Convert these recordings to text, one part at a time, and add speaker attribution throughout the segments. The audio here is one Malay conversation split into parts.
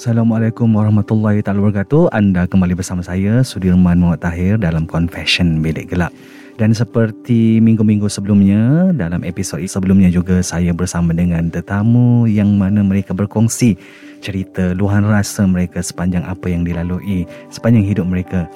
Speaker 1: Assalamualaikum warahmatullahi taala wabarakatuh. Anda kembali bersama saya Sudirman Muhammad Tahir dalam Confession Bilik Gelap. Dan seperti minggu-minggu sebelumnya, dalam episod sebelumnya juga saya bersama dengan tetamu yang mana mereka berkongsi cerita luahan rasa mereka sepanjang apa yang dilalui sepanjang hidup mereka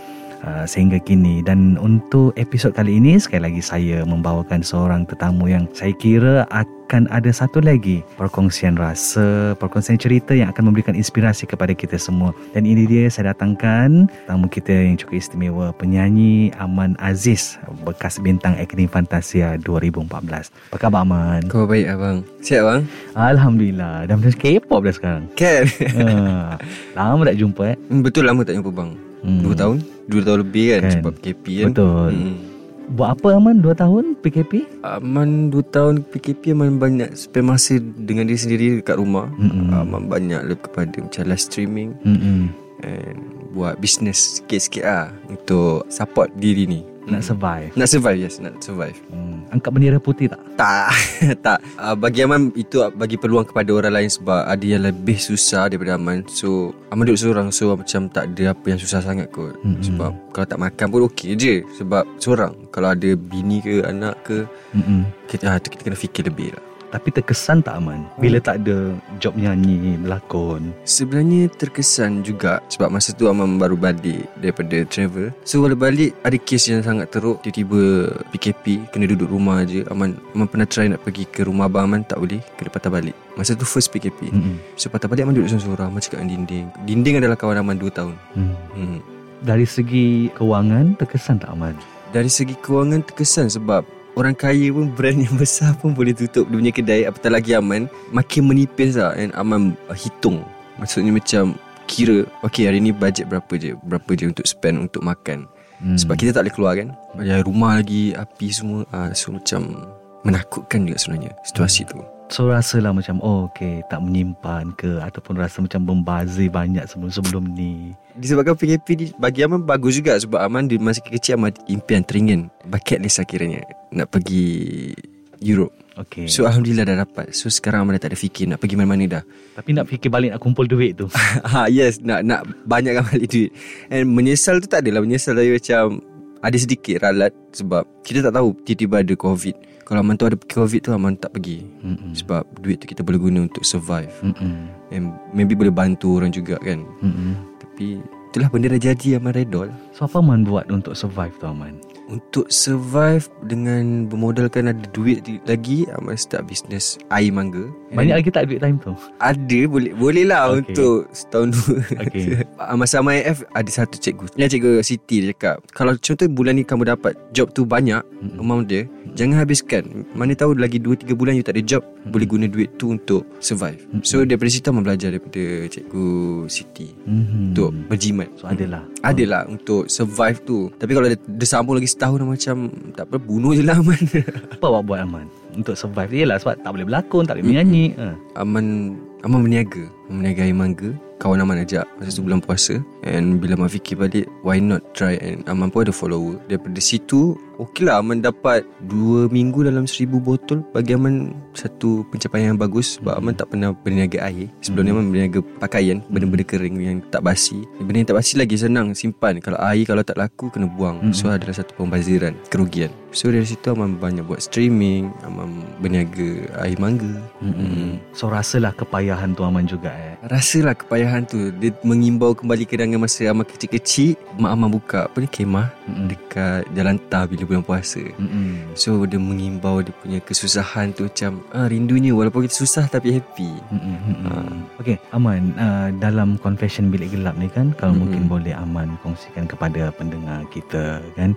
Speaker 1: uh, sehingga kini dan untuk episod kali ini sekali lagi saya membawakan seorang tetamu yang saya kira akan ada satu lagi perkongsian rasa, perkongsian cerita yang akan memberikan inspirasi kepada kita semua. Dan ini dia saya datangkan tetamu kita yang cukup istimewa, penyanyi Aman Aziz, bekas bintang Akademi Fantasia 2014. Apa khabar Aman?
Speaker 2: Kau baik abang Siap bang
Speaker 1: Alhamdulillah, dah macam K-pop dah sekarang.
Speaker 2: Kan
Speaker 1: ha, lama tak jumpa eh.
Speaker 2: Hmm, Betul lama tak jumpa bang
Speaker 1: Hmm.
Speaker 2: Dua tahun Dua tahun lebih kan,
Speaker 1: Kan.
Speaker 2: Sebab PKP kan
Speaker 1: Betul.
Speaker 2: hmm.
Speaker 1: Buat apa Aman 2 tahun PKP?
Speaker 2: Aman dua tahun PKP Aman banyak spend masa Dengan diri sendiri dekat rumah
Speaker 1: Mm-mm.
Speaker 2: Aman banyak lebih kepada Macam live streaming
Speaker 1: Mm-mm.
Speaker 2: And Buat business sikit-sikit lah Untuk support diri ni
Speaker 1: Nak survive.
Speaker 2: Nak survive yes Nak survive
Speaker 1: Hmm. Angkat bendera putih tak?
Speaker 2: Tak Tak uh, Bagi Aman Itu bagi peluang kepada orang lain Sebab ada yang lebih susah Daripada Aman So Aman duduk seorang So macam tak ada apa yang susah sangat kot
Speaker 1: Mm-mm.
Speaker 2: Sebab Kalau tak makan pun okey je Sebab seorang Kalau ada bini ke Anak ke
Speaker 1: Mm-mm.
Speaker 2: Kita, ah, kita kena fikir lebih lah
Speaker 1: Tapi terkesan tak Aman. Bila tak ada job nyanyi, berlakon?
Speaker 2: Sebenarnya terkesan juga Sebab masa tu Aman baru balik Daripada travel. So bila balik Ada kes yang sangat teruk. Tiba-tiba PKP Kena duduk rumah je. Aman Aman pernah try nak pergi ke rumah abang Aman Tak boleh. Kena patah balik. Masa tu first PKP
Speaker 1: Mm-mm.
Speaker 2: So patah balik Aman duduk seorang-seorang. Aman cakap dengan dinding. Dinding adalah kawan Aman 2 tahun.
Speaker 1: Hmm.
Speaker 2: hmm.
Speaker 1: Dari segi kewangan terkesan tak Aman?
Speaker 2: Dari segi kewangan terkesan Sebab Orang kaya pun Brand yang besar pun Boleh tutup dia punya kedai Apatah lagi Aman. Makin menipis lah And Aman uh, hitung. Maksudnya macam Kira Okay hari ni budget berapa je Berapa je untuk spend Untuk makan.
Speaker 1: Hmm.
Speaker 2: Sebab kita tak boleh keluar kan? Bayar rumah lagi Api semua. Uh, So macam Menakutkan juga sebenarnya Situasi tu
Speaker 1: So rasalah macam oh okay tak menyimpan ke? Ataupun rasa macam membazir banyak sebelum-sebelum ni.
Speaker 2: Disebabkan PKP ni Bagi Aman bagus juga Sebab Aman di masa kecil Aman impian teringin. Bucket list akhirnya Nak pergi Europe.
Speaker 1: Okay.
Speaker 2: So Alhamdulillah dah dapat. So sekarang Aman dah tak ada fikir Nak pergi mana-mana dah.
Speaker 1: Tapi nak fikir balik nak kumpul duit tu.
Speaker 2: ha, Yes Nak nak banyakkan balik duit. And menyesal tu tak adalah. Menyesal tapi macam Ada sedikit ralat Sebab Kita tak tahu Tiba-tiba ada COVID Kalau Aman tu ada COVID tu Aman tak pergi
Speaker 1: Mm-mm.
Speaker 2: Sebab duit tu kita boleh guna Untuk survive
Speaker 1: Mm-mm.
Speaker 2: And maybe boleh bantu orang juga kan
Speaker 1: Mm-mm.
Speaker 2: Tapi Itulah benda dah jadi Aman redol
Speaker 1: So apa Aman buat untuk survive tu Aman?
Speaker 2: Untuk survive Dengan bermodalkan ada duit lagi Aman start business Air mangga
Speaker 1: Banyak lagi tak duit time tu?
Speaker 2: Ada boleh Boleh lah
Speaker 1: Okay.
Speaker 2: Untuk setahun dua
Speaker 1: Okay.
Speaker 2: Masa MIF Ada satu cikgu Yang cikgu Siti dia cakap Kalau contoh bulan ni kamu dapat Job tu banyak
Speaker 1: Mm-mm.
Speaker 2: Amount dia Jangan habiskan Mana tahu lagi 2-3 bulan You tak ada job Boleh guna duit tu Untuk survive
Speaker 1: Mm-mm.
Speaker 2: So daripada situ Aman belajar Daripada cikgu Siti
Speaker 1: Mm-hmm.
Speaker 2: Untuk berjimat
Speaker 1: So adalah.
Speaker 2: Adalah untuk survive tu Tapi kalau dia, dia sambung lagi setahun Macam Tak apa Bunuh je lah Aman
Speaker 1: Apa awak buat Aman? Untuk survive Yelah sebab tak boleh berlakon, tak boleh menyanyi. Ha.
Speaker 2: Aman Aman berniaga. Berniaga air mangga. Kawan Aman ajak Masa tu bulan puasa. And bila Aman fikir balik Why not try And Aman pun ada follower. Daripada situ Okey lah Aman dapat 2 minggu dalam 1000 botol. Bagi Aman Satu pencapaian yang bagus Sebab Aman tak pernah berniaga air. Sebelum ni Aman berniaga pakaian Benda-benda kering yang tak basi. Benda yang tak basi lagi senang simpan. Kalau air kalau tak laku Kena buang. So adalah satu pembaziran Kerugian. So dari situ Aman banyak buat streaming Aman berniaga air mangga.
Speaker 1: Mm-mm. So rasalah kepayahan tu Aman juga eh.
Speaker 2: Rasalah kepayahan tu. Dia mengimbau kembali kenangan masa Aman kecil-kecil Mak Aman buka Apa ni kemah
Speaker 1: Mm-mm.
Speaker 2: Dekat Jalan Tah bila bulan puasa
Speaker 1: Mm-mm.
Speaker 2: So dia mengimbau dia punya kesusahan tu Macam ah, rindunya Walaupun kita susah tapi happy
Speaker 1: mm-mm.
Speaker 2: Ah.
Speaker 1: Okay Aman uh, Dalam confession bilik gelap ni kan Kalau
Speaker 2: Mm-mm.
Speaker 1: mungkin boleh Aman kongsikan kepada pendengar kita kan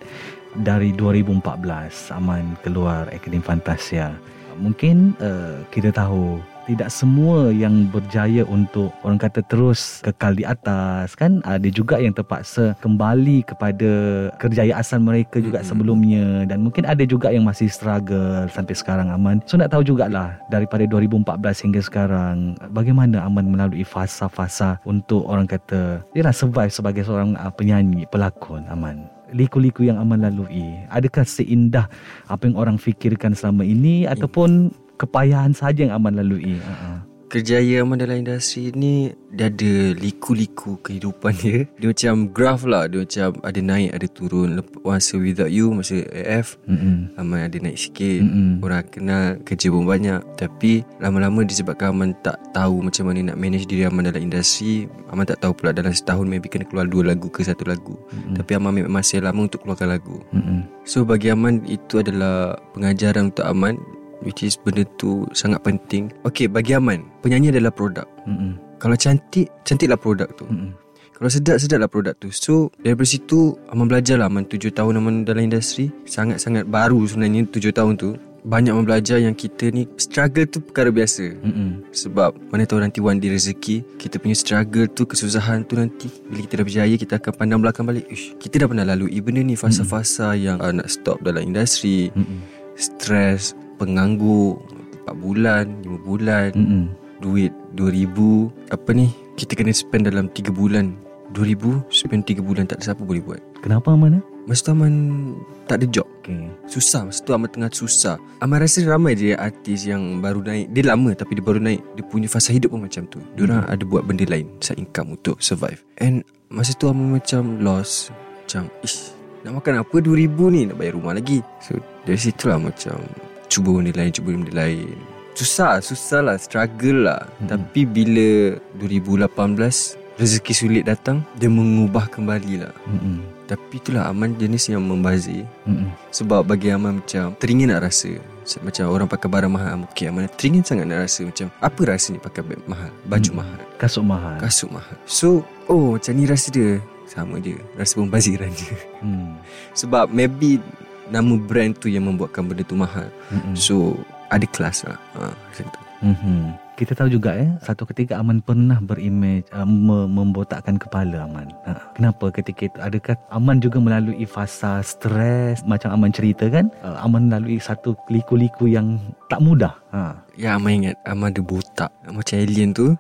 Speaker 1: Dari 2014 Aman keluar Akademi Fantasia Mungkin uh, kita tahu tidak semua yang berjaya untuk orang kata terus kekal di atas kan? Ada juga yang terpaksa kembali kepada kerjaya asal mereka juga
Speaker 2: Mm-mm.
Speaker 1: sebelumnya. Dan mungkin ada juga yang masih struggle sampai sekarang Aman. So nak tahu jugalah daripada 2014 hingga sekarang bagaimana Aman melalui fasa-fasa untuk orang kata dia survive sebagai seorang uh, penyanyi pelakon Aman? Liku-liku yang Aman lalui adakah seindah apa yang orang fikirkan selama ini ataupun kepayahan saja yang Aman lalui uh-uh.
Speaker 2: Kerjaya Aman dalam industri ni Dia ada liku-liku kehidupan dia Dia macam graph lah Dia macam ada naik ada turun Masa Without You Masa AF
Speaker 1: Mm-mm.
Speaker 2: Aman ada naik sikit
Speaker 1: Mm-mm.
Speaker 2: Orang kenal Kerja pun banyak Tapi Lama-lama disebabkan Aman tak tahu Macam mana nak manage diri Aman dalam industri Aman tak tahu pula Dalam setahun maybe kena keluar dua lagu ke satu lagu
Speaker 1: Mm-mm.
Speaker 2: Tapi Aman ambil masa yang lama Untuk keluarkan lagu
Speaker 1: Mm-mm.
Speaker 2: So bagi Aman Itu adalah Pengajaran untuk Aman Which is benda tu Sangat penting. Okay bagi Aman Penyanyi adalah produk.
Speaker 1: Mm-mm.
Speaker 2: Kalau cantik Cantiklah produk tu.
Speaker 1: Mm-mm.
Speaker 2: Kalau sedap Sedaplah produk tu. So daripada situ Aman belajar lah Aman 7 tahun Aman dalam industri. Sangat-sangat baru sebenarnya 7 tahun tu. Banyak Aman belajar yang kita ni Struggle tu perkara biasa.
Speaker 1: Mm-mm.
Speaker 2: sebab mana tahu nanti one day rezeki Kita punya struggle tu Kesusahan tu nanti Bila kita dah berjaya Kita akan pandang belakang balik Ish, Kita dah pernah lalui benda ni Fasa-fasa yang uh, Nak stop dalam industri.
Speaker 1: Mm-mm.
Speaker 2: Stres Penganggur 4 bulan 5 bulan
Speaker 1: Mm-mm.
Speaker 2: Duit 2000 Apa ni Kita kena spend dalam 3 bulan. 2000 Spend 3 bulan Tak ada siapa boleh buat.
Speaker 1: Kenapa Aman? eh?
Speaker 2: Masa tu Aman Tak ada job.
Speaker 1: Okay.
Speaker 2: Susah Masa tu Aman tengah susah. Aman rasa ramai je artis yang baru naik. Dia lama tapi dia baru naik Dia punya fasa hidup pun macam tu. Diorang ada buat benda lain Side income untuk survive. And masa tu Aman macam lost. Macam Ish Nak makan apa 2000 ni? Nak bayar rumah lagi. So dari situ lah macam Cuba benda lain Cuba benda lain Susah Susah lah Struggle lah
Speaker 1: Mhm.
Speaker 2: Tapi bila 2018 Rezeki sulit datang Dia mengubah kembali lah
Speaker 1: Mm-mm.
Speaker 2: Tapi itulah Aman jenis yang membazir
Speaker 1: Mm-mm.
Speaker 2: sebab bagi Aman macam Teringin nak rasa Macam orang pakai barang mahal okay, Aman teringin sangat nak rasa Macam apa rasanya pakai beg mahal Baju
Speaker 1: Hmm.
Speaker 2: mahal
Speaker 1: Kasut mahal.
Speaker 2: Kasut mahal So Oh macam ni rasa dia Sama je Rasa pembaziran je
Speaker 1: Hmm.
Speaker 2: Sebab maybe Nama brand tu yang membuatkan benda tu mahal
Speaker 1: Mm-mm.
Speaker 2: So Ada kelas lah ha, Macam tu
Speaker 1: Mhm. Kita tahu juga eh satu ketika Aman pernah berimej uh, me- membotakkan kepala Aman. Ha, kenapa ketika itu? Adakah Aman juga melalui fasa stres macam Aman cerita kan? Uh, Aman melalui satu liku-liku yang tak mudah. Ha.
Speaker 2: Ya Aman ingat Aman ada botak Macam alien tu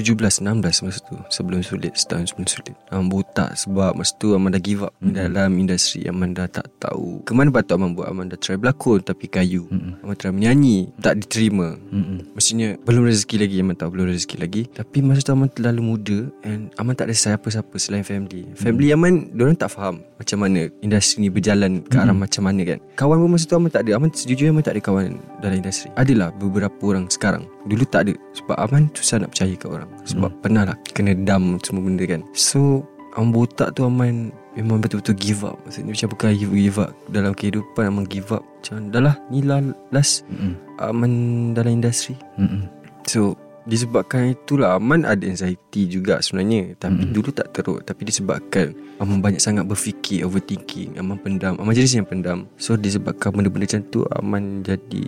Speaker 2: 2017-16 masa tu Sebelum sulit Setahun sebelum sulit. Aman botak Sebab masa tu Aman dah give up
Speaker 1: Mhm.
Speaker 2: Dalam industri. Aman dah tak tahu Kemana patut Aman buat. Aman dah try berlakon Tapi kayu.
Speaker 1: Mm-mm.
Speaker 2: Aman try menyanyi Tak diterima.
Speaker 1: Mm-mm.
Speaker 2: Maksudnya Belum rezeki lagi. Aman tahu Belum rezeki lagi. Tapi masa tu Aman terlalu muda And Aman tak ada siapa-siapa Selain family. Family Aman Diorang tak faham Macam mana Industri ni berjalan Ke arah
Speaker 1: Mhm.
Speaker 2: macam mana kan. Kawan pun masa tu Aman tak ada. Aman sejujurnya Aman tak ada kawan Dalam industri. Adalah beberapa orang sekarang. Dulu tak ada Sebab Aman susah nak percaya kat orang Sebab pernah lah Kena dam semua benda kan? So Aman botak tu Aman Memang betul-betul give up. Maksudnya macam bukan give, give up? Dalam kehidupan Aman give up. Macam dah lah Ni lah last
Speaker 1: Mm-mm.
Speaker 2: Aman dalam industri.
Speaker 1: Mm-mm.
Speaker 2: So Disebabkan itulah Aman ada anxiety juga sebenarnya. Tapi
Speaker 1: Mm-mm.
Speaker 2: dulu tak teruk. Tapi disebabkan Aman banyak sangat berfikir Overthinking Aman pendam Aman jenis yang pendam. So disebabkan benda-benda macam tu Aman jadi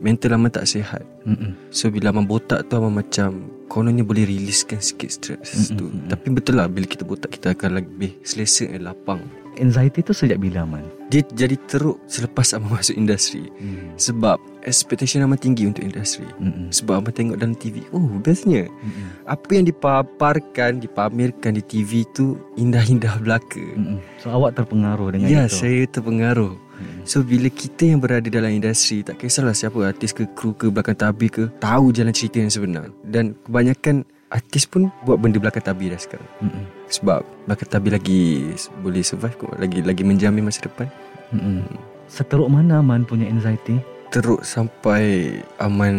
Speaker 2: Mental Aman tak sihat.
Speaker 1: Mm-mm.
Speaker 2: So bila Aman botak tu Aman macam Kononnya boleh riliskan sikit stres
Speaker 1: Mm-mm,
Speaker 2: tu. Tapi betul lah Bila kita botak Kita akan lebih selesa dan lapang
Speaker 1: Anxiety tu sejak bila man?
Speaker 2: Dia jadi teruk selepas Aman masuk industri
Speaker 1: Hmm.
Speaker 2: Sebab expectation Aman tinggi untuk industri
Speaker 1: Mm-mm.
Speaker 2: Sebab Aman tengok dalam TV Oh bestnya
Speaker 1: Mm-mm.
Speaker 2: Apa yang dipaparkan Dipamerkan di TV tu Indah-indah belaka
Speaker 1: Mm-mm. So awak terpengaruh dengan
Speaker 2: Ya
Speaker 1: itu?
Speaker 2: saya terpengaruh
Speaker 1: Mm-mm.
Speaker 2: So bila kita yang berada dalam industri Tak kisahlah siapa Artis ke kru ke belakang tabir ke Tahu jalan cerita yang sebenar Dan kebanyakan Artis pun buat benda belakang tabir dah sekarang
Speaker 1: Mm-mm.
Speaker 2: Sebab belakang tabir lagi Boleh survive kot Lagi lagi menjamin masa depan
Speaker 1: Mm-mm. Seteruk mana Man punya anxiety?
Speaker 2: Teruk sampai Aman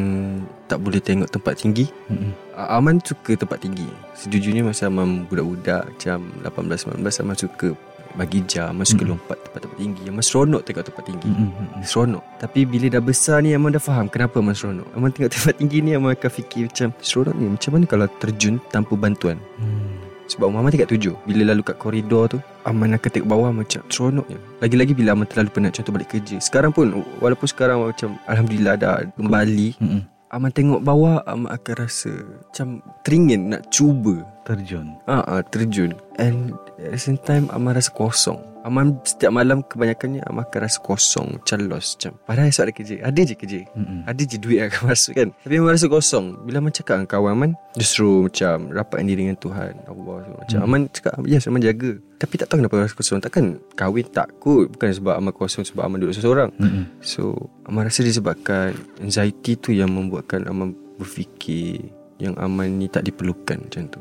Speaker 2: tak boleh tengok tempat tinggi
Speaker 1: Mm-mm.
Speaker 2: Aman suka tempat tinggi Sejujurnya masa Aman budak-budak Macam 18-19 Aman suka bagi jam Aman suka
Speaker 1: Mm.
Speaker 2: lompat tempat-tempat tinggi Aman seronok tengok tempat tinggi.
Speaker 1: Mm-mm.
Speaker 2: Seronok Tapi bila dah besar ni Aman dah faham Kenapa Aman seronok Aman tengok tempat tinggi ni Aman akan fikir macam Seronok ni Macam mana kalau terjun Tanpa bantuan
Speaker 1: Hmm.
Speaker 2: Sebab Aman tingkat tujuh Bila lalu kat koridor tu Aman akan tengok bawah Macam seronoknya Lagi-lagi bila Aman terlalu penat Contoh balik kerja Sekarang pun Walaupun sekarang macam Alhamdulillah dah kembali
Speaker 1: Mm-mm.
Speaker 2: Aman tengok bawah Aman akan rasa Macam teringin nak cuba.
Speaker 1: Terjun.
Speaker 2: Ah, uh, terjun. And at the same time Aman rasa kosong. Aman setiap malam kebanyakannya Aman akan rasa kosong Macam lost macam Padahal esok ada kerja. Ada je kerja.
Speaker 1: Mm-mm.
Speaker 2: Ada je duit yang akan masuk kan? Tapi Aman rasa kosong. Bila Aman cakap dengan kawan Aman Justru macam Rapatkan diri dengan Tuhan Allah Macam
Speaker 1: Hmm.
Speaker 2: Aman cakap Yes Aman jaga Tapi tak tahu kenapa rasa kosong Takkan kahwin takut Bukan sebab Aman kosong Sebab Aman duduk seorang
Speaker 1: Mm-mm.
Speaker 2: So Aman rasa disebabkan Anxiety tu yang membuatkan Aman berfikir Yang Aman ni tak diperlukan Macam tu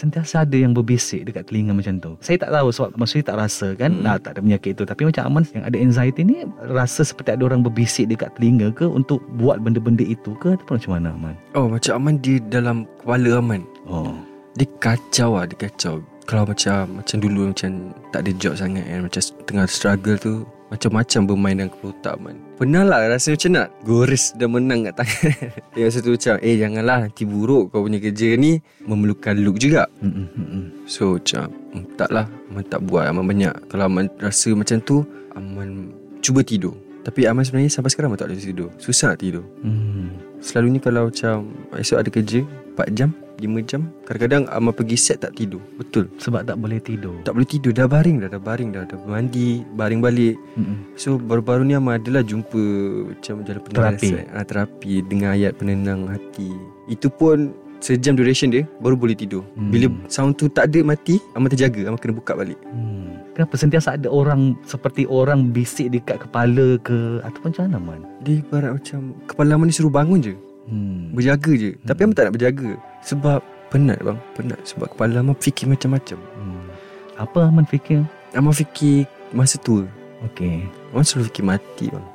Speaker 1: Sentiasa ada yang berbisik dekat telinga macam tu. Saya tak tahu sebab maksudnya tak rasa kan.
Speaker 2: Hmm.
Speaker 1: Nah, tak ada penyakit tu. Tapi macam Aman yang ada anxiety ni rasa seperti ada orang berbisik dekat telinga ke untuk buat benda-benda itu ke ataupun macam mana Aman?
Speaker 2: Oh macam Aman dia dalam kepala Aman
Speaker 1: Oh.
Speaker 2: Dia kacau lah Dia kacau Kalau macam Macam dulu macam Tak ada job sangat kan Macam tengah struggle tu Macam-macam bermain dalam kepala otak man. Pernah lah rasa macam nak Gores dan menang kat tangan. Yang rasa tu macam Eh janganlah Nanti buruk kau punya kerja ni. Memerlukan look juga. So macam hmm, Tak lah Aman tak buat Aman banyak. Kalau Aman rasa macam tu Aman Cuba tidur. Tapi Aman sebenarnya Sampai sekarang Aman tak boleh tidur. Susah nak tidur.
Speaker 1: Hmm.
Speaker 2: Selalunya kalau macam Esok ada kerja 4 jam 5 jam. Kadang-kadang Amal pergi set tak tidur. Betul.
Speaker 1: Sebab tak boleh tidur.
Speaker 2: Tak boleh tidur. Dah baring dah Dah baring dah. Dah mandi Baring balik.
Speaker 1: Mm-mm.
Speaker 2: So baru-baru ni Amal adalah jumpa Macam jalan
Speaker 1: Terapi.
Speaker 2: penenang ha, Terapi Dengan ayat penenang hati. Itu pun Sejam duration dia Baru boleh tidur.
Speaker 1: Hmm.
Speaker 2: Bila sound tu tak ada mati Amal terjaga. Amal kena buka balik.
Speaker 1: Hmm. Kenapa? Sentiasa ada orang seperti orang bisik dekat kepala ke? Ataupun macam mana Man?
Speaker 2: Dia ibarat macam Kepala Amal ni suruh bangun je
Speaker 1: Hmm.
Speaker 2: Berjaga je Tapi
Speaker 1: Hmm.
Speaker 2: Amal tak nak berjaga Sebab Penat bang Penat Sebab kepala Amal fikir macam-macam
Speaker 1: Hmm. Apa Aman fikir?
Speaker 2: Amal fikir Masa tua
Speaker 1: Okey.
Speaker 2: Amal selalu fikir mati bang.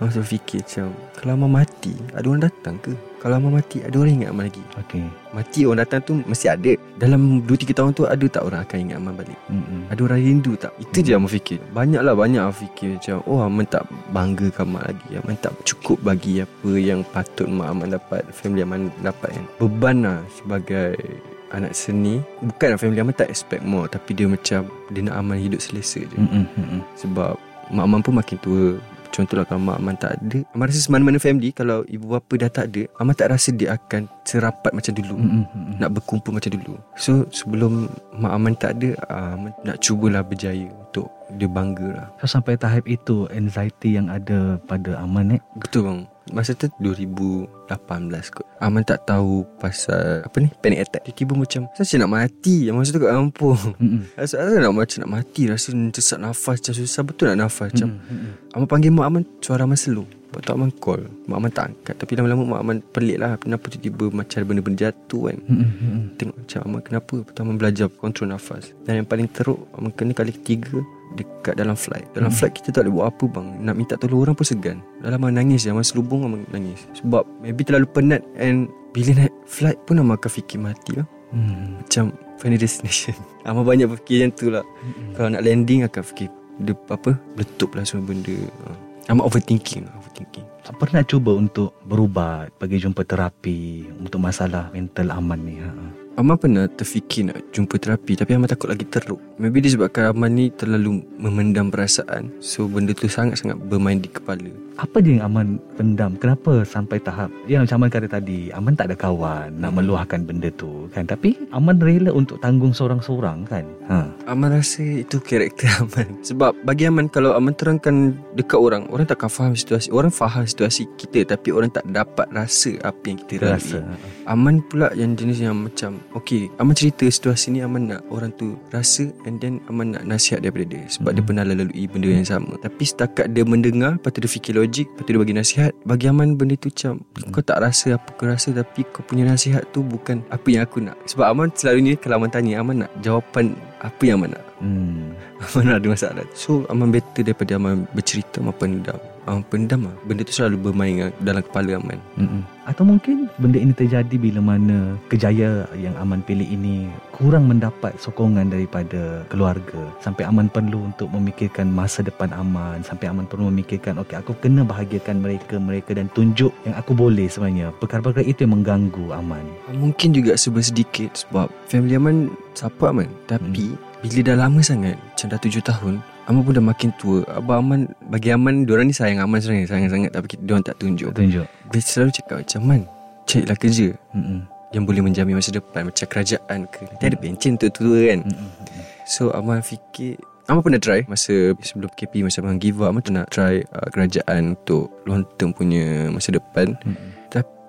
Speaker 2: Amal selalu fikir macam Kalau Amal mati Ada orang datang ke? Kalau Amal mati Ada orang ingat Amal lagi?
Speaker 1: Okey.
Speaker 2: Mati orang datang tu Mesti ada. Dalam 2-3 tahun tu Ada tak orang akan ingat Amal balik?
Speaker 1: Mm-mm.
Speaker 2: Ada orang rindu tak? Itu je Amal fikir. Banyak lah banyak Amal fikir macam Oh Amal tak bangga Amal lagi. Amal tak cukup bagi Apa yang patut mak Amal dapat Family Amal dapat kan. Beban lah Sebagai Anak seni. Bukan lah family Amal tak expect more Tapi dia macam Dia nak Amal hidup selesa je.
Speaker 1: Mm-mm. Mm-mm.
Speaker 2: sebab mak Aman pun makin tua Contohlah kalau mak Aman tak ada Aman rasa mana-mana family Kalau ibu bapa dah tak ada Aman tak rasa dia akan Serapat macam dulu.
Speaker 1: Mm-mm.
Speaker 2: Nak berkumpul macam dulu So sebelum Mak Aman tak ada Aman nak cubalah berjaya Untuk dia bangga lah
Speaker 1: So sampai tahap itu anxiety yang ada pada Aman eh.
Speaker 2: Betul bang Masa tu 2018 kot Aman tak tahu pasal Apa ni? Panic attack. Tiba-tiba macam Saya nak mati? Masa tu kat kampung. Rasa, rasa nak macam nak mati? Rasa sesak nafas Macam susah betul nak nafas Macam
Speaker 1: Mm-mm.
Speaker 2: Aman panggil mak Aman Suara Aman slow Lepas tu Aman call Mak Aman tak. Angkat Tapi lama-lama mak Aman pelik lah. Kenapa tiba-tiba Macam benda-benda jatuh kan.
Speaker 1: Mm-mm.
Speaker 2: Tengok macam Aman kenapa? Lepas tu Aman belajar Kontrol nafas. Dan yang paling teruk Aman kena kali ketiga Dekat dalam flight. Dalam
Speaker 1: Hmm.
Speaker 2: flight kita tak boleh buat apa bang. Nak minta tolong orang pun segan. Dalam Aman nangis je Aman selubung Aman nangis. Sebab maybe terlalu penat And Bila naik flight pun Aman akan fikir mati bang
Speaker 1: Mm.
Speaker 2: Macam Final destination. Aman banyak berfikir macam tu lah.
Speaker 1: Mm-mm.
Speaker 2: kalau nak landing akan fikir dia apa letup lah semua benda. Ha. Amat overthinking overthinking.
Speaker 1: Pernah cuba untuk berubat, pergi jumpa terapi untuk masalah mental Aman ni. Ha.
Speaker 2: Aman pernah terfikir nak jumpa terapi Tapi Aman takut lagi teruk. Maybe disebabkan Aman ni terlalu memendam perasaan So benda tu sangat-sangat bermain di kepala.
Speaker 1: Apa dia yang Aman pendam? Kenapa sampai tahap? Yang macam Aman kata tadi Aman tak ada kawan Nak meluahkan benda tu kan? Tapi Aman rela untuk tanggung seorang-seorang kan? Ha.
Speaker 2: Aman rasa itu karakter Aman Sebab bagi Aman Kalau Aman terangkan dekat orang Orang takkan faham situasi Orang faham situasi kita Tapi orang tak dapat rasa Apa yang kita
Speaker 1: Rasa
Speaker 2: Aman pula yang jenis yang macam Okay Aman cerita situasi ni Aman nak orang tu rasa And then Aman nak nasihat daripada dia Sebab dia
Speaker 1: Mhm.
Speaker 2: pernah lalui benda yang sama. Tapi setakat dia mendengar Lepas tu dia fikir logik Lepas tu dia bagi nasihat Bagi Aman benda tu macam Kau tak rasa apa kau rasa Tapi kau punya nasihat tu bukan Apa yang aku nak. Sebab Aman selalu ni Kalau Aman tanya Aman nak jawapan Apa yang Aman nak?
Speaker 1: Hmm.
Speaker 2: Aman ada masalah. So Aman better daripada Aman bercerita Aman pendam Aman pendam lah Benda tu selalu bermain dalam kepala Aman.
Speaker 1: Mm-mm. Atau mungkin benda ini terjadi bila mana kejaya yang Aman pilih ini kurang mendapat sokongan daripada keluarga. Sampai Aman perlu untuk memikirkan masa depan Aman. Sampai Aman perlu memikirkan okey aku kena bahagiakan mereka mereka dan tunjuk yang aku boleh sebenarnya. Perkara-perkara itu yang mengganggu Aman.
Speaker 2: Mungkin juga sebab sedikit Sebab family Aman support Aman. Tapi bila dah lama sangat Macam dah tujuh tahun Aman pun dah makin tua. Abang Aman Bagi Aman Diorang ni sayang Aman sebenarnya. Sayang sangat Tapi diorang tak tunjuk.
Speaker 1: Tunjuk.
Speaker 2: Dia selalu cakap macam Man Carilah kerja.
Speaker 1: Mm-mm.
Speaker 2: Yang boleh menjamin masa depan Macam kerajaan ke. Nanti ada pencen untuk tua kan.
Speaker 1: Mm-mm.
Speaker 2: So Aman fikir Aman pernah try Masa sebelum PKP Masa Aman give up Aman pernah try uh, Kerajaan untuk Long term punya Masa depan.
Speaker 1: Mm-mm.
Speaker 2: Tapi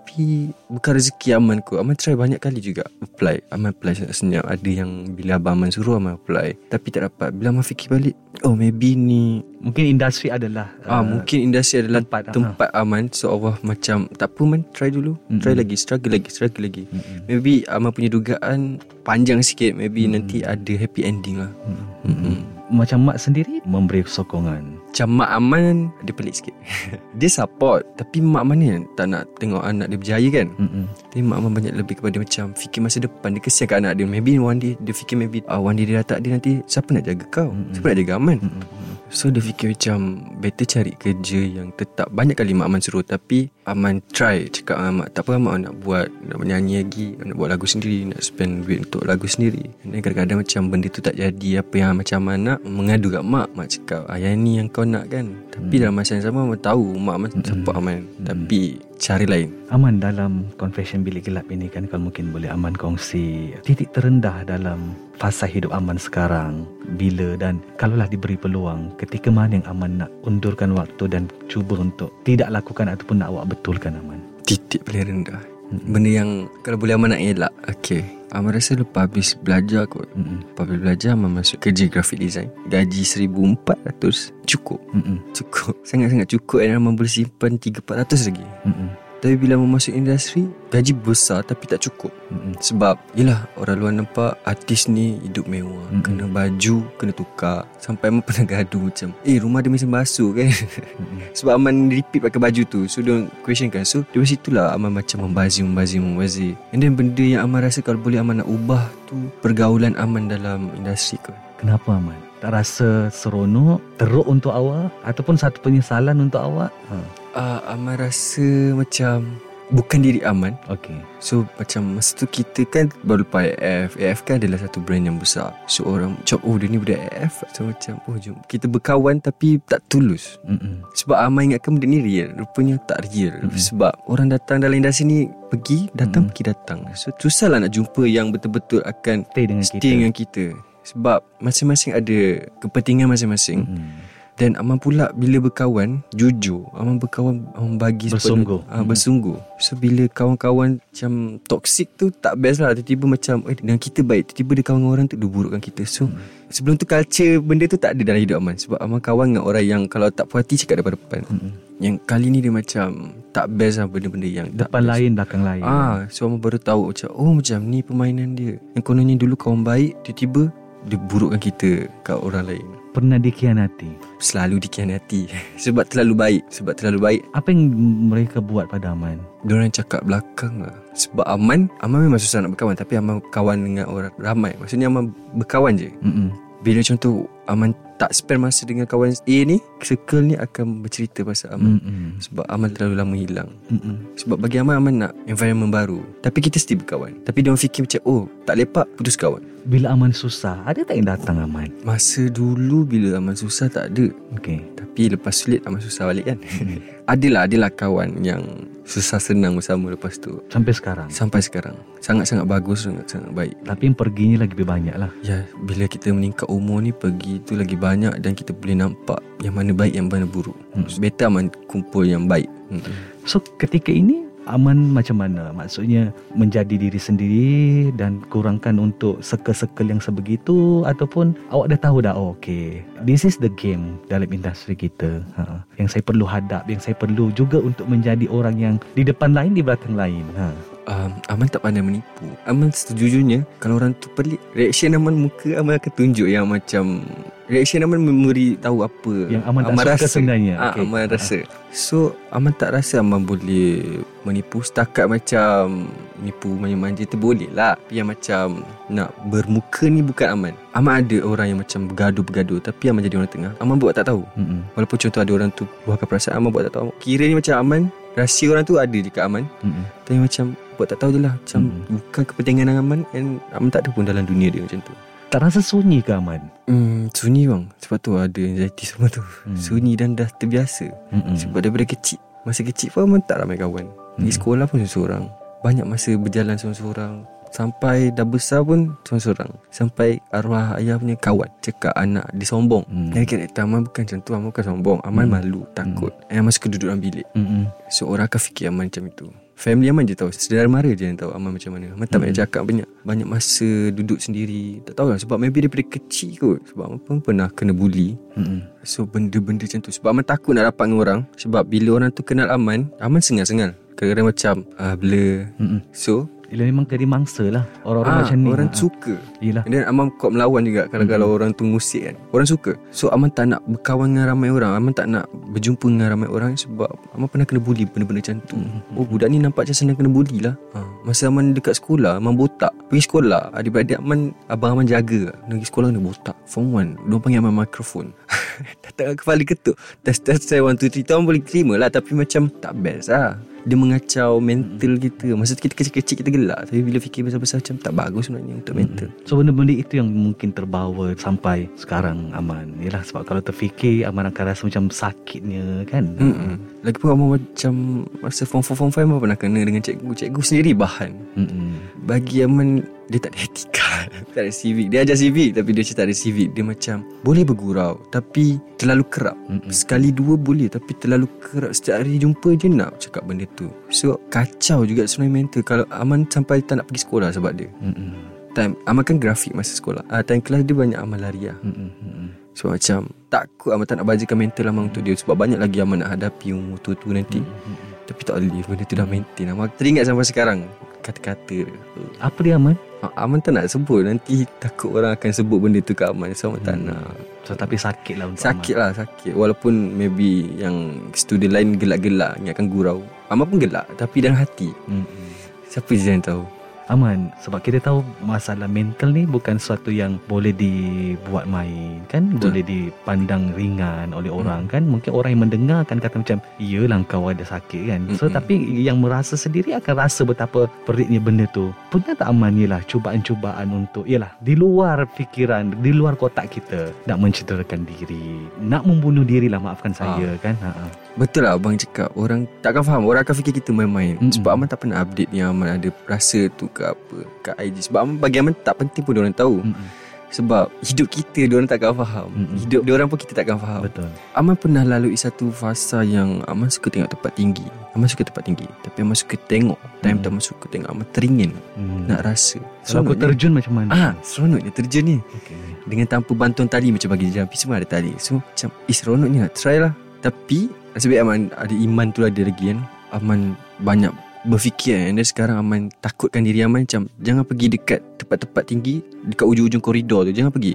Speaker 2: Bukan rezeki Aman kot Aman try banyak kali juga Apply Aman apply senyap Ada yang Bila Abang Aman suruh Aman apply Tapi tak dapat Bila Aman fikir balik Oh maybe ni
Speaker 1: mungkin industri adalah
Speaker 2: Ah
Speaker 1: uh,
Speaker 2: Mungkin industri adalah
Speaker 1: tempat, ah.
Speaker 2: Tempat Aman So Allah macam Tak apa man Try dulu
Speaker 1: Mm-mm.
Speaker 2: Try lagi Struggle lagi Struggle lagi
Speaker 1: Mm-mm.
Speaker 2: Maybe Aman punya dugaan Panjang sikit Maybe
Speaker 1: Mm-mm.
Speaker 2: nanti ada happy ending lah
Speaker 1: Mm-mm. Mm-mm. Macam mak sendiri memberi sokongan
Speaker 2: Macam mak Aman Dia pelik sikit Dia support Tapi mak Aman ni Tak nak tengok anak dia berjaya kan
Speaker 1: Mm-mm.
Speaker 2: Tapi mak Aman banyak lebih kepada macam Fikir masa depan Dia kesian kat anak dia Maybe one day Dia fikir maybe uh, One day dia dah tak dia nanti Siapa nak jaga kau
Speaker 1: Mm-mm.
Speaker 2: Siapa nak jaga Aman
Speaker 1: Mm-mm.
Speaker 2: So dia fikir macam Better cari kerja yang tetap. Banyak kali mak Aman suruh Tapi Aman try. Cakap dengan mak Tak apa mak nak buat Nak menyanyi lagi Nak buat lagu sendiri Nak spend duit untuk lagu sendiri. Dan kadang-kadang macam Benda tu tak jadi. Apa yang macam Aman nak Mengadu kat mak. Mak cakap ah, Yang ni yang kau nak kan? Tapi
Speaker 1: Hmm.
Speaker 2: dalam masa yang sama Aman tahu Mak Aman
Speaker 1: Mm-mm.
Speaker 2: support Aman.
Speaker 1: Mm-mm.
Speaker 2: Tapi Cara lain
Speaker 1: Aman dalam confession bilik gelap ini kan kalau mungkin boleh Aman kongsi titik terendah dalam fasa hidup Aman sekarang bila dan kalaulah diberi peluang ketika mana yang Aman nak undurkan waktu dan cuba untuk tidak lakukan ataupun nak awak betulkan Aman.
Speaker 2: Titik paling rendah. Benda yang Kalau boleh Aman nak elak Okay Aman rasa lepas habis belajar kot.
Speaker 1: Mm-mm.
Speaker 2: Lepas habis belajar Aman masuk kerja graphic design. Gaji 1400 Cukup.
Speaker 1: Mm-mm.
Speaker 2: Cukup. Sangat-sangat cukup. Dan Aman boleh simpan 3-400 lagi.
Speaker 1: Mm-mm.
Speaker 2: Tapi bila Aman masuk industri Gaji besar Tapi tak cukup
Speaker 1: Mm-mm.
Speaker 2: Sebab Yelah Orang luar nampak Artis ni hidup mewah
Speaker 1: Mm-mm.
Speaker 2: Kena baju Kena tukar Sampai Aman pernah gaduh macam Eh rumah ada mesin basuh kan
Speaker 1: Mm-mm.
Speaker 2: Sebab Aman repeat pakai baju tu So dia question kan So dari situlah Aman macam membazir Membazir Membazir And then benda yang Aman rasa Kalau boleh Aman nak ubah tu Pergaulan Aman dalam industri ke
Speaker 1: Kenapa Aman? Tak rasa seronok, teruk untuk awak ataupun satu penyesalan untuk awak? Ha.
Speaker 2: Uh, Aman rasa macam Bukan diri Aman
Speaker 1: Okey.
Speaker 2: So macam masa tu kita kan Baru lepas AF AF kan adalah satu brand yang besar So orang macam Oh dia ni budak AF So macam Oh jom Kita berkawan tapi tak tulus
Speaker 1: Mm-mm.
Speaker 2: Sebab Aman ingatkan benda ni real Rupanya tak real
Speaker 1: Mm-mm.
Speaker 2: Sebab orang datang dalam industri ni Pergi Datang
Speaker 1: Mm-mm.
Speaker 2: pergi datang So susahlah nak jumpa yang betul-betul akan
Speaker 1: Stay dengan
Speaker 2: Stay
Speaker 1: kita.
Speaker 2: dengan kita Sebab masing-masing ada Kepentingan masing-masing
Speaker 1: Mm-mm.
Speaker 2: Dan Aman pula bila berkawan Jujur Aman berkawan Aman bagi
Speaker 1: Bersungguh.
Speaker 2: sepenuh, ah, Bersungguh. So bila kawan-kawan Macam toxic tu Tak best lah. Tiba-tiba macam eh, Dengan kita baik. Tiba-tiba dia kawan dengan orang tu Dia burukkan kita. So Sebelum tu culture Benda tu tak ada dalam hidup Aman. Sebab Aman kawan dengan orang yang Kalau tak puas hati Cakap depan-depan
Speaker 1: Mm-mm.
Speaker 2: Yang kali ni dia macam Tak best lah benda-benda yang
Speaker 1: Depan
Speaker 2: best.
Speaker 1: lain, belakang lain.
Speaker 2: Ah, so Aman baru tahu macam Oh macam ni permainan dia. Yang kononnya dulu kawan baik Tiba-tiba Dia burukkan kita Kat orang lain
Speaker 1: Pernah dikhianati.
Speaker 2: Selalu dikhianati. Sebab terlalu baik. Sebab terlalu baik.
Speaker 1: Apa yang mereka buat pada Aman?
Speaker 2: Diorang cakap belakang lah. Sebab Aman Aman memang susah nak berkawan. Tapi Aman kawan dengan orang ramai. Maksudnya Aman berkawan je.
Speaker 1: Mm-mm.
Speaker 2: Bila contoh Aman tak spend masa dengan kawan A ni Circle ni akan bercerita pasal Aman.
Speaker 1: Mm-mm.
Speaker 2: Sebab Aman terlalu lama hilang.
Speaker 1: Mm-mm.
Speaker 2: Sebab bagi Aman Aman nak environment baru. Tapi kita still berkawan. Tapi diorang fikir macam Oh Tak lepak putus kawan
Speaker 1: Bila Aman susah Ada tak yang datang Aman?
Speaker 2: Masa dulu bila Aman susah tak ada.
Speaker 1: Okay
Speaker 2: Tapi lepas sulit Aman susah balik kan? Adalah adalah kawan yang Susah senang bersama lepas tu.
Speaker 1: Sampai sekarang?
Speaker 2: Sampai sekarang. Sangat-sangat bagus Sangat-sangat baik.
Speaker 1: Tapi yang perginya lagi lebih banyak lah.
Speaker 2: Ya bila kita meningkat umur ni Pergi tu lagi banyak Dan kita boleh nampak Yang mana baik Yang mana buruk.
Speaker 1: Hmm.
Speaker 2: Better Aman kumpul yang baik. Hmm.
Speaker 1: So ketika ini Aman macam mana? Maksudnya menjadi diri sendiri dan kurangkan untuk circle-circle yang sebegitu ataupun awak dah tahu dah oh, okay this is the game dalam industri kita. Ha. Yang saya perlu hadap, yang saya perlu juga untuk menjadi orang yang di depan lain di belakang lain. Ha.
Speaker 2: Um, Aman tak pandai menipu. Aman sejujurnya Kalau orang tu pelik Reaction Aman muka Aman akan tunjuk yang macam Reaction Aman memberi tahu apa
Speaker 1: Yang Aman tak suka sebenarnya.
Speaker 2: Ah,
Speaker 1: Okey.
Speaker 2: Aman rasa. So Aman tak rasa Aman boleh Menipu. Setakat macam Nipu manja-manja tu boleh lah. Tapi yang macam Nak bermuka ni bukan Aman Aman ada orang yang macam Bergaduh-bergaduh Tapi Aman jadi orang tengah. Aman buat tak tahu.
Speaker 1: Mm-mm.
Speaker 2: Walaupun contoh ada orang tu Buahkan perasaan Aman buat tak tahu. Kira ni macam Aman Rahsia orang tu ada dekat Aman
Speaker 1: Mm-mm.
Speaker 2: tapi macam Buat tak tahu je lah Macam
Speaker 1: Hmm.
Speaker 2: bukan kepentingan Aman And Aman tak ada pun dalam dunia dia macam tu
Speaker 1: Tak rasa sunyi ke Aman?
Speaker 2: Hmm, sunyi bang Sebab tu ada anxiety semua tu
Speaker 1: Hmm.
Speaker 2: hmm. Sunyi dan dah terbiasa
Speaker 1: Mm-mm.
Speaker 2: Sebab daripada kecil Masa kecil pun Aman tak ramai kawan Pergi
Speaker 1: Hmm.
Speaker 2: sekolah pun seorang Banyak masa berjalan seorang-seorang Sampai dah besar pun seorang-seorang Sampai arwah ayah punya kawan Cakap anak dia sombong
Speaker 1: Hmm.
Speaker 2: hmm. Dan karakter Aman bukan macam tu Aman bukan sombong Aman
Speaker 1: Hmm.
Speaker 2: malu, takut hmm. Aman suka duduk dalam bilik
Speaker 1: Mm-mm.
Speaker 2: So orang akan fikir Aman macam itu Family Aman je tahu Saudara mara je yang tahu Aman macam mana. Aman tak banyak cakap banyak Banyak masa duduk sendiri. Tak tahu lah Sebab maybe daripada kecil kot. Sebab Aman pun pernah kena bully.
Speaker 1: Mm-mm.
Speaker 2: So benda-benda macam tu. Sebab Aman takut nak dapat dengan orang. Sebab bila orang tu kenal Aman Aman sengal-sengal. Kadang-kadang macam ah, Blur.
Speaker 1: Mm-mm.
Speaker 2: So
Speaker 1: memang jadi mangsa lah. Orang-orang
Speaker 2: ah,
Speaker 1: macam ni.
Speaker 2: Orang
Speaker 1: Ha,
Speaker 2: suka.
Speaker 1: Yelah.
Speaker 2: Then Aman kuat melawan juga Kalau-kalau
Speaker 1: Hmm.
Speaker 2: orang tu ngusik kan. Orang suka. So Aman tak nak berkawan dengan ramai orang. Aman tak nak berjumpa dengan ramai orang Sebab Aman pernah kena bully Benda-benda macam tu.
Speaker 1: Hmm.
Speaker 2: Oh budak ni nampak macam senang kena bully lah. Ha. Masa Aman dekat sekolah Aman botak. Pergi sekolah Adik-beradik Aman Abang Aman jaga. Pergi sekolah kena botak. Form 1 Diorang panggil Aman mikrofon. Datang kepala ketuk. Test test saya one two three. Tu Aman boleh terima lah. Tapi macam tak best lah dia mengacau mental kita. Masa kita kecil-kecil kita gelak. Tapi bila fikir besar-besar Macam tak bagus sebenarnya Untuk mental.
Speaker 1: So benda-benda itu yang mungkin terbawa sampai sekarang Aman. Yelah sebab kalau terfikir Aman akan rasa macam sakitnya kan?
Speaker 2: Mm-mm. Lagipun Aman macam Masa form 4, form 5 Aman pernah kena dengan cikgu. Cikgu sendiri bahan.
Speaker 1: Mm-mm.
Speaker 2: Bagi Aman Dia tak ada etika Tak ada civic. Dia ajar civic Tapi dia macam tak ada civic. Dia macam Boleh bergurau Tapi Terlalu kerap.
Speaker 1: Mm-mm.
Speaker 2: Sekali dua boleh Tapi terlalu kerap. Setiap hari jumpa je nak Cakap benda tu. So kacau juga sebenarnya mental. Kalau Aman sampai tak nak pergi sekolah Sebab dia.
Speaker 1: Mm-mm.
Speaker 2: Time Aman kan grafik masa sekolah. Uh, Time kelas dia banyak Aman lari lah.
Speaker 1: Mm-mm.
Speaker 2: Sebab macam Takut Aman tak nak bajakan mental Aman untuk dia. Sebab banyak lagi Aman nak hadapi Umur tua-tua nanti.
Speaker 1: Mm-mm.
Speaker 2: Tapi tak boleh Benda tu dah maintain. Aman teringat sampai sekarang. Kata-kata dia.
Speaker 1: Apa dia Aman?
Speaker 2: Ah, Aman tak nak sebut. Nanti takut orang akan sebut benda tu ke Aman. So Aman tak
Speaker 1: Hmm.
Speaker 2: nak.
Speaker 1: So tapi sakit lah untuk
Speaker 2: Sakit lah sakit. Walaupun maybe Yang student lain gelak-gelak Ingatkan gurau. Aman pun gelak Tapi dalam hati.
Speaker 1: Aman. Mm-mm.
Speaker 2: Siapa je yang tahu
Speaker 1: Aman sebab kita tahu masalah mental ni bukan sesuatu yang boleh dibuat main kan?
Speaker 2: Betul.
Speaker 1: boleh dipandang ringan oleh orang kan? Mungkin orang yang mendengar akan kata macam iyalah kau ada sakit kan? So
Speaker 2: Mm-mm.
Speaker 1: tapi yang merasa sendiri akan rasa betapa peritnya benda tu. Punya tak aman ialah cubaan-cubaan untuk ialah di luar fikiran di luar kotak kita nak mencederakan diri. Nak membunuh diri lah maafkan saya kan? Ha ha.
Speaker 2: Betul lah abang cakap Orang takkan faham Orang akan fikir kita main-main.
Speaker 1: Mm-mm.
Speaker 2: Sebab Aman tak pernah update Yang Aman ada rasa tu ke apa Kat IG Sebab Aman bagi Aman tak penting pun orang tahu.
Speaker 1: Mm-mm.
Speaker 2: Sebab hidup kita Diorang takkan faham.
Speaker 1: Mm-mm.
Speaker 2: Hidup diorang pun kita takkan faham.
Speaker 1: Betul.
Speaker 2: Aman pernah lalui satu fasa yang Aman suka tengok tempat tinggi. Aman suka tempat tinggi Tapi Aman suka tengok. Time
Speaker 1: Hmm.
Speaker 2: tu Aman suka tengok Aman teringin
Speaker 1: hmm.
Speaker 2: Nak rasa.
Speaker 1: Kalau aku terjun macam mana?
Speaker 2: Ah, seronoknya terjun ni.
Speaker 1: Okay.
Speaker 2: Dengan tanpa bantuan tali Macam bagi jampi Semua ada tali. So macam Eh seronoknya nak try lah Tapi baik Aman Ada iman tu ada lagi kan. Aman banyak berfikir And then sekarang Aman Takutkan diri Aman Macam Jangan pergi dekat Tempat-tempat tinggi Dekat ujung-ujung koridor tu. Jangan pergi.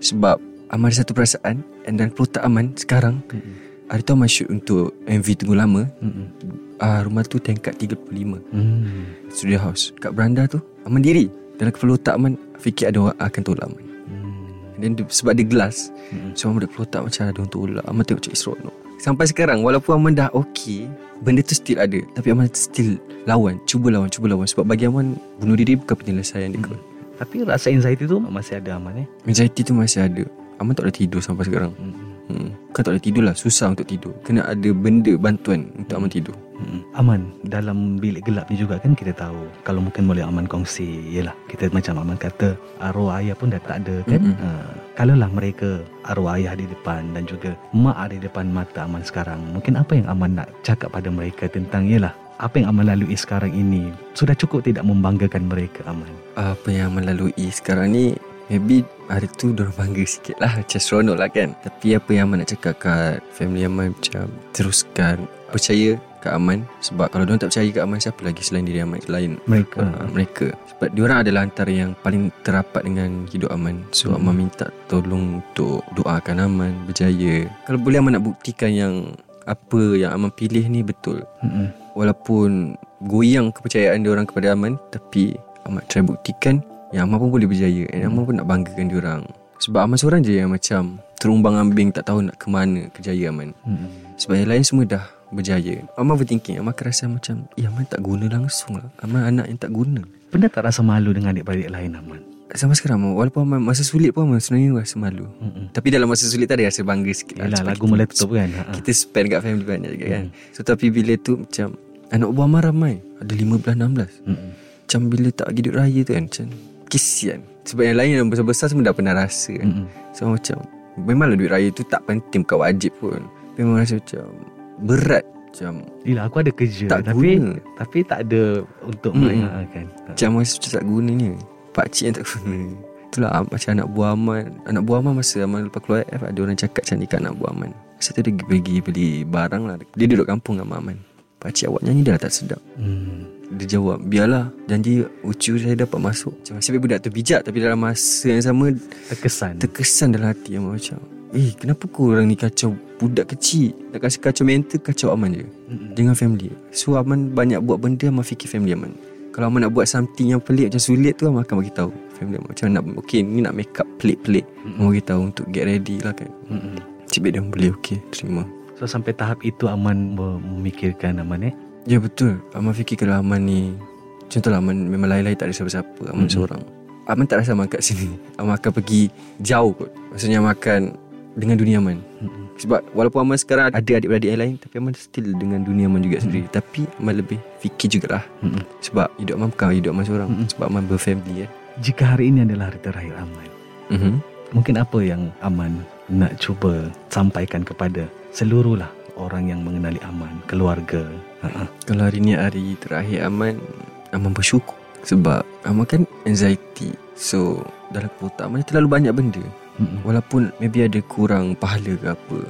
Speaker 2: Sebab Aman ada satu perasaan And then pelotak Aman Sekarang
Speaker 1: Mm-mm.
Speaker 2: Hari tu Aman shoot untuk MV Tunggu Lama.
Speaker 1: Mm-mm.
Speaker 2: uh, Rumah tu tingkat 35
Speaker 1: Hmm.
Speaker 2: Studio house. Kat beranda tu Aman diri. Dalam kepala otak Aman Fikir ada orang akan tolak Aman
Speaker 1: Hmm.
Speaker 2: And then dia, sebab dia gelas.
Speaker 1: Mm-mm.
Speaker 2: So Aman dah pelotak macam ada orang tolak Aman tengok cik seronok Sampai sekarang Walaupun Aman dah okay Benda tu still ada. Tapi Aman still lawan. Cuba lawan Cuba lawan. Sebab bagi Aman Bunuh diri bukan penyelesaian dia. Kot
Speaker 1: Tapi rasa anxiety tu masih ada Aman eh?
Speaker 2: Anxiety tu masih ada. Aman tak boleh tidur sampai sekarang.
Speaker 1: Mm-mm.
Speaker 2: Hmm. Kan tak boleh tidur lah Susah untuk tidur Kena ada benda bantuan Untuk Aman tidur
Speaker 1: Mm-mm. Aman dalam bilik gelap ni juga kan kita tahu kalau mungkin boleh Aman kongsi yalah kita macam Aman kata arwah ayah pun dah tak ada kan
Speaker 2: Mm-mm.
Speaker 1: ha, kalaulah mereka arwah ayah di depan dan juga mak ada di depan mata Aman sekarang mungkin apa yang Aman nak cakap pada mereka tentang yalah apa yang Aman lalui sekarang ini sudah cukup tidak membanggakan mereka Aman
Speaker 2: Apa yang Aman lalui sekarang ni Maybe hari tu Diorang bangga sikit lah Macam seronok lah kan. Tapi apa yang Aman nak cakap Kat family Aman Macam teruskan Percaya kat Aman. Sebab kalau diorang tak percaya kat Aman Siapa lagi selain diri Aman Selain
Speaker 1: mereka.
Speaker 2: Uh, mereka. Sebab diorang adalah antara yang Paling terapat dengan hidup Aman. So
Speaker 1: Hmm.
Speaker 2: Aman minta tolong Untuk doakan Aman Berjaya. Kalau boleh Aman nak buktikan yang Apa yang Aman pilih ni betul.
Speaker 1: Mm-mm.
Speaker 2: Walaupun Goyang kepercayaan diorang kepada Aman Tapi Aman try buktikan Yang Aman pun boleh berjaya And Aman pun nak banggakan diorang Sebab Aman seorang je yang macam Terumbang ambing Tak tahu nak ke mana Kejaya Aman
Speaker 1: Mm-mm.
Speaker 2: sebab yang lain semua dah berjaya Aman berthinking Aman akan rasa macam Eh Aman tak guna langsung lah Aman anak yang tak guna
Speaker 1: pernah tak rasa malu dengan adik-beradik lain Aman
Speaker 2: Sampai sekarang Walaupun Aman masa sulit pun Aman sebenarnya rasa malu
Speaker 1: Mm-mm.
Speaker 2: Tapi dalam masa sulit tadi rasa bangga sikit lah.
Speaker 1: Yelah
Speaker 2: Sebab
Speaker 1: lagu
Speaker 2: kita-
Speaker 1: meletup kan Ha.
Speaker 2: Kita spend kat family banyak juga kan
Speaker 1: Hmm.
Speaker 2: So tapi bila tu macam Anak buah Aman ramai Ada 15-16
Speaker 1: Mm-mm.
Speaker 2: Macam bila tak pergi duduk raya tu kan Macam kesian. Sebab yang lain yang besar-besar semua dah pernah rasa kan.
Speaker 1: Mm-mm.
Speaker 2: So macam Memanglah duit raya tu tak penting Bukan wajib pun. Tapi memang rasa macam Berat Macam
Speaker 1: Yelah aku ada kerja
Speaker 2: Tak
Speaker 1: tapi
Speaker 2: guna.
Speaker 1: tapi tak ada untuk
Speaker 2: Mm-mm.
Speaker 1: mereka kan.
Speaker 2: Macam rasa macam tak guna ni Pakcik yang tak guna. Itulah ah, macam anak buah Aman. Anak buah Aman masa Aman lepas keluar F Ada orang cakap macam ni anak buah Aman. Masa tu dia pergi beli barang lah. Dia duduk kampung dengan Aman. Pakcik awak nyanyi dah tak sedap.
Speaker 1: Hmm.
Speaker 2: Dia jawab Biarlah Janji ucu saya dapat masuk. Macam nasib baik budak tu bijak Tapi dalam masa yang sama
Speaker 1: Terkesan.
Speaker 2: Terkesan dalam hati Aman macam Eh kenapa korang ni kacau Budak kecil? Nak kasi kacau mental Kacau Aman je.
Speaker 1: Mm-mm.
Speaker 2: Dengan family. So Aman banyak buat benda Aman fikir family Aman. Kalau Aman nak buat something yang pelik Macam sulit tu Aman akan bagi tahu Family Aman. Macam nak Okay ni nak make up pelik-pelik. Aman tahu Untuk get ready lah kan.
Speaker 1: Mm-mm.
Speaker 2: Cik dia boleh okay Terima.
Speaker 1: So sampai tahap itu Aman memikirkan Aman eh.
Speaker 2: Ya betul Aman fikir kalau Aman ni Contohlah Aman memang lain-lain tak ada siapa-siapa Aman
Speaker 1: Mhm.
Speaker 2: seorang Aman tak rasa Aman kat sini Aman akan pergi jauh kot Maksudnya Aman akan Dengan dunia Aman
Speaker 1: Mm-mm.
Speaker 2: Sebab walaupun Aman sekarang ada adik-beradik yang lain Tapi Aman still dengan dunia Aman juga sendiri Tapi Aman lebih fikir jugalah
Speaker 1: Mm-mm.
Speaker 2: Sebab hidup Aman bukan hidup Aman seorang
Speaker 1: Mm-mm.
Speaker 2: Sebab Aman berfamily kan
Speaker 1: Jika hari ini adalah hari terakhir Aman,
Speaker 2: mm-hmm.
Speaker 1: mungkin apa yang Aman nak cuba sampaikan kepada seluruh lah orang yang mengenali Aman, keluarga. Ha-ha.
Speaker 2: Kalau hari ni hari terakhir Aman Aman bersyukur. Sebab Aman kan anxiety. So dalam kepala otak Aman terlalu banyak benda.
Speaker 1: Mm-mm.
Speaker 2: Walaupun maybe ada kurang pahala ke apa.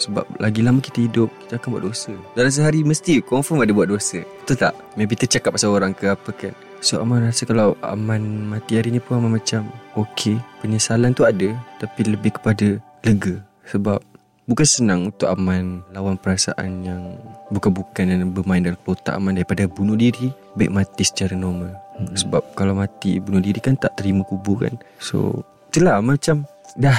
Speaker 2: Sebab lagi lama kita hidup Kita akan buat dosa. Dalam sehari mesti confirm ada buat dosa. Betul tak? Maybe tercakap pasal orang ke apa kan. So Aman rasa kalau Aman mati hari ni pun Aman macam Okay Penyesalan tu ada. Tapi lebih kepada lega. Sebab Bukan senang untuk Aman lawan perasaan yang bukan-bukan dan bermain dalam otak Aman daripada bunuh diri baik mati secara normal.
Speaker 1: Mm-mm.
Speaker 2: Sebab kalau mati bunuh diri kan tak terima kubur kan. So itulah macam dah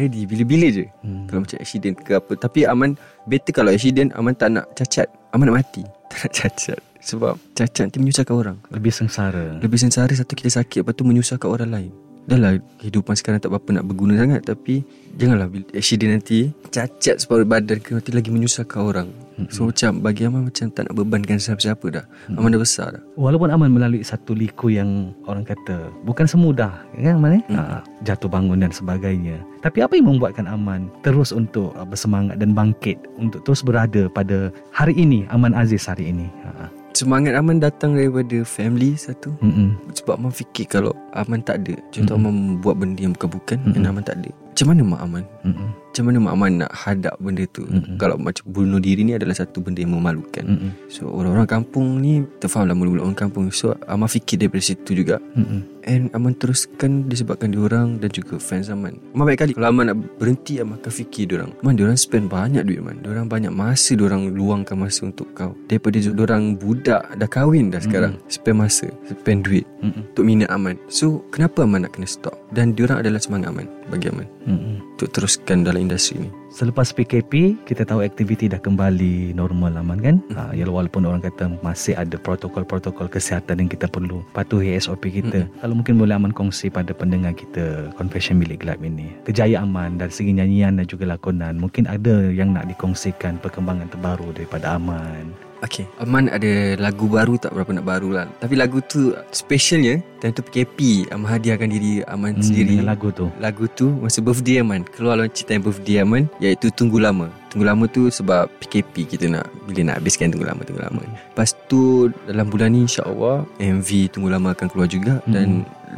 Speaker 2: ready bila-bila je.
Speaker 1: Hmm.
Speaker 2: Kalau macam accident ke apa Tapi Aman Better kalau accident Aman tak nak cacat Aman nak mati Tak nak cacat Sebab cacat nanti menyusahkan orang
Speaker 1: Lebih sengsara.
Speaker 2: Lebih sengsara Satu kita sakit Lepas tu menyusahkan orang lain Dah lah kehidupan sekarang tak apa-apa nak berguna sangat Tapi Janganlah bila accident nanti Cacat separuh badan ke Nanti lagi menyusahkan orang
Speaker 1: Mm-mm.
Speaker 2: So macam Bagi Aman macam tak nak bebankan siapa-siapa dah Aman dah besar dah
Speaker 1: Walaupun Aman melalui satu liku yang orang kata bukan semudah kan Aman eh?
Speaker 2: Hmm.
Speaker 1: Ha, jatuh bangun dan sebagainya. Tapi apa yang membuatkan Aman terus untuk uh, bersemangat dan bangkit untuk terus berada pada hari ini Aman Aziz hari ini. Ha.
Speaker 2: Semangat Aman datang daripada family satu
Speaker 1: Mm-mm.
Speaker 2: Sebab Aman fikir kalau Aman tak ada Contoh
Speaker 1: Mm-mm.
Speaker 2: Aman buat benda yang bukan-bukan
Speaker 1: Mm-mm.
Speaker 2: Dan Aman tak ada Macam mana mak Aman
Speaker 1: Mm-mm.
Speaker 2: Macam mana mak Aman nak hadap benda tu?
Speaker 1: Mm-mm.
Speaker 2: Kalau macam bunuh diri ni adalah satu benda yang memalukan.
Speaker 1: Mm-mm.
Speaker 2: So orang-orang kampung ni Terfaham lah mula-mula orang kampung. So Aman fikir daripada situ juga.
Speaker 1: Mm-mm.
Speaker 2: And Aman teruskan disebabkan diorang Dan juga fans Aman. Aman baik kali. Kalau Aman nak berhenti Aman akan fikir diorang Aman diorang spend banyak duit man Diorang banyak masa Diorang luangkan masa untuk kau. Daripada diorang budak Dah kahwin dah sekarang Spend masa Spend duit
Speaker 1: Mm-mm.
Speaker 2: Untuk minat Aman. So kenapa Aman nak kena stop dan diorang adalah semangat Aman bagi Aman
Speaker 1: Mm-mm.
Speaker 2: untuk teruskan dalam industri ni.
Speaker 1: Selepas PKP, kita tahu aktiviti dah kembali normal aman kan? Ha, ya walaupun orang kata masih ada protokol-protokol kesihatan yang kita perlu patuhi SOP kita.
Speaker 2: Mm-mm.
Speaker 1: Kalau mungkin boleh aman kongsi pada pendengar kita Confession Bilik Gelap ini. Kejayaan aman dari segi nyanyian dan juga lakonan. Mungkin ada yang nak dikongsikan perkembangan terbaru daripada aman.
Speaker 2: Okay Aman ada lagu baru tak? Berapa nak baru lah. Tapi lagu tu specialnya Time tu PKP Aman hadiahkan diri Aman
Speaker 1: Hmm,
Speaker 2: sendiri.
Speaker 1: dengan lagu tu.
Speaker 2: Lagu tu masa birthday Aman Keluar launch time birthday Aman Iaitu Tunggu Lama. Tunggu Lama tu sebab PKP kita nak Bila nak habiskan Tunggu Lama Tunggu Lama. Lepas tu dalam bulan ni insyaAllah MV Tunggu Lama akan keluar juga
Speaker 1: Hmm.
Speaker 2: Dan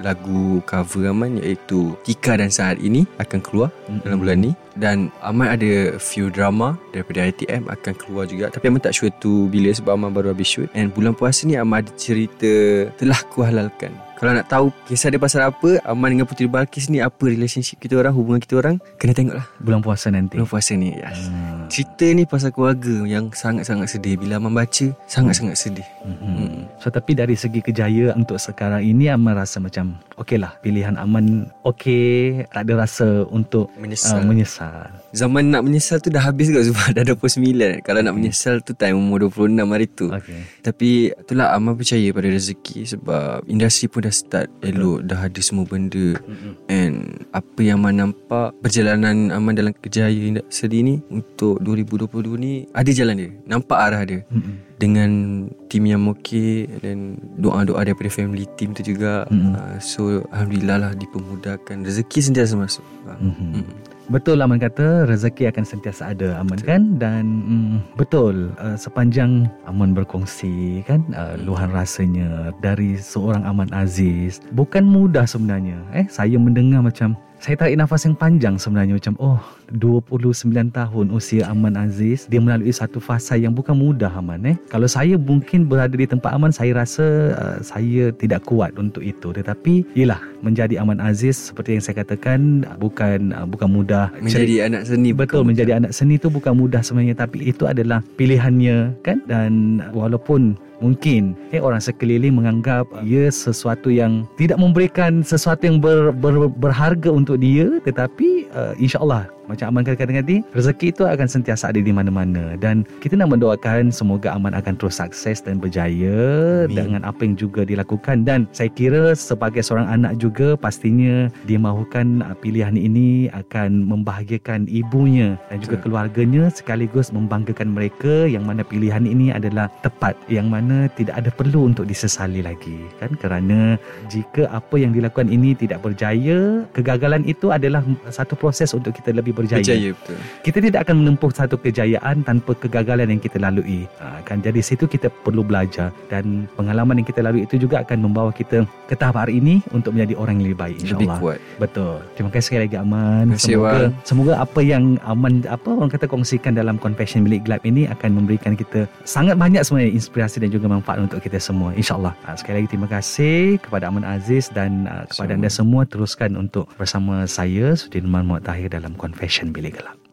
Speaker 2: lagu cover Aman iaitu Tika dan Saat Ini akan keluar
Speaker 1: Mm-mm.
Speaker 2: dalam bulan ni. Dan Aman ada few drama daripada RTM akan keluar juga. Tapi Aman tak sure tu bila sebab Aman baru habis shoot. And bulan puasa ni Aman ada cerita telah kuhalalkan kalau nak tahu kisah dia pasal apa Aman dengan Puteri Balkis ni apa relationship kita orang hubungan kita orang kena tengok lah
Speaker 1: Bulan puasa nanti.
Speaker 2: bulan puasa ni yes.
Speaker 1: Hmm.
Speaker 2: cerita ni pasal keluarga yang sangat-sangat sedih bila Aman baca sangat-sangat sedih
Speaker 1: Mm-mm.
Speaker 2: Hmm.
Speaker 1: So tapi dari segi kejayaan untuk sekarang ini Aman rasa macam okey lah pilihan Aman okey tak ada rasa untuk
Speaker 2: menyesal
Speaker 1: uh, menyesal.
Speaker 2: zaman nak menyesal tu dah habis kot sebab dah 29 kalau nak menyesal tu time umur 26 hari tu
Speaker 1: Okey.
Speaker 2: Tapi itulah Aman percaya pada rezeki sebab industri pun dah start elok dah ada semua benda
Speaker 1: Mm-mm.
Speaker 2: and apa yang Aman nampak perjalanan Aman dalam kejayaan industri ni untuk 2022 ni ada jalan dia nampak arah dia
Speaker 1: Mm-mm.
Speaker 2: dengan tim yang okey dan doa-doa daripada family team tu juga
Speaker 1: Mm-mm.
Speaker 2: uh, so alhamdulillah lah dipermudahkan rezeki sentiasa masuk
Speaker 1: Mhm.
Speaker 2: Mm-mm.
Speaker 1: Betul Aman kata rezeki akan sentiasa ada Aman kan? Dan mm, betul uh, sepanjang Aman berkongsi kan uh, luahan rasanya dari seorang Aman Aziz bukan mudah sebenarnya. Eh saya mendengar macam saya tarik nafas yang panjang sebenarnya macam oh 29 tahun usia Aman Aziz dia melalui satu fasa yang bukan mudah Aman eh. Kalau saya mungkin berada di tempat Aman saya rasa uh, saya tidak kuat untuk itu. Tetapi yalah menjadi Aman Aziz seperti yang saya katakan bukan uh, bukan mudah.
Speaker 2: Menjadi anak seni
Speaker 1: Betul
Speaker 2: bukan
Speaker 1: menjadi anak seni tu bukan mudah sebenarnya tapi itu adalah pilihannya kan? Dan walaupun mungkin eh orang sekeliling menganggap ia sesuatu yang tidak memberikan sesuatu yang ber, ber, berharga untuk dia tetapi uh, insyaallah macam Aman katakan tadi rezeki itu akan sentiasa ada di mana-mana dan kita nak mendoakan semoga Aman akan terus sukses dan berjaya
Speaker 2: Amin.
Speaker 1: dengan apa yang juga dilakukan dan saya kira sebagai seorang anak juga pastinya dia mahukan uh, pilihan ini akan membahagiakan ibunya dan juga
Speaker 2: Betul.
Speaker 1: keluarganya sekaligus membanggakan mereka yang mana pilihan ini adalah tepat yang mana tidak ada perlu untuk disesali lagi kan kerana jika apa yang dilakukan ini tidak berjaya kegagalan itu adalah satu proses untuk kita lebih berjaya,
Speaker 2: berjaya betul
Speaker 1: kita tidak akan menempuh satu kejayaan tanpa kegagalan yang kita lalui. Ha, kan jadi situ kita perlu belajar dan pengalaman yang kita lalui itu juga akan membawa kita ke tahap hari ini untuk menjadi orang yang lebih baik
Speaker 2: lebih
Speaker 1: insyaallah.
Speaker 2: kuat
Speaker 1: Betul. Terima kasih sekali lagi Aman.
Speaker 2: Kasih,
Speaker 1: semoga
Speaker 2: Wan.
Speaker 1: semoga apa yang Aman apa orang kata kongsikan dalam confession bilik gelap ini akan memberikan kita sangat banyak sebenarnya inspirasi dan juga manfaat untuk kita semua insyaallah. Ha, sekali lagi terima kasih kepada Aman Aziz dan uh, kepada
Speaker 2: Sama.
Speaker 1: anda semua teruskan untuk bersama saya Sudirman Muhammad Tahir dalam confession bilik gelap.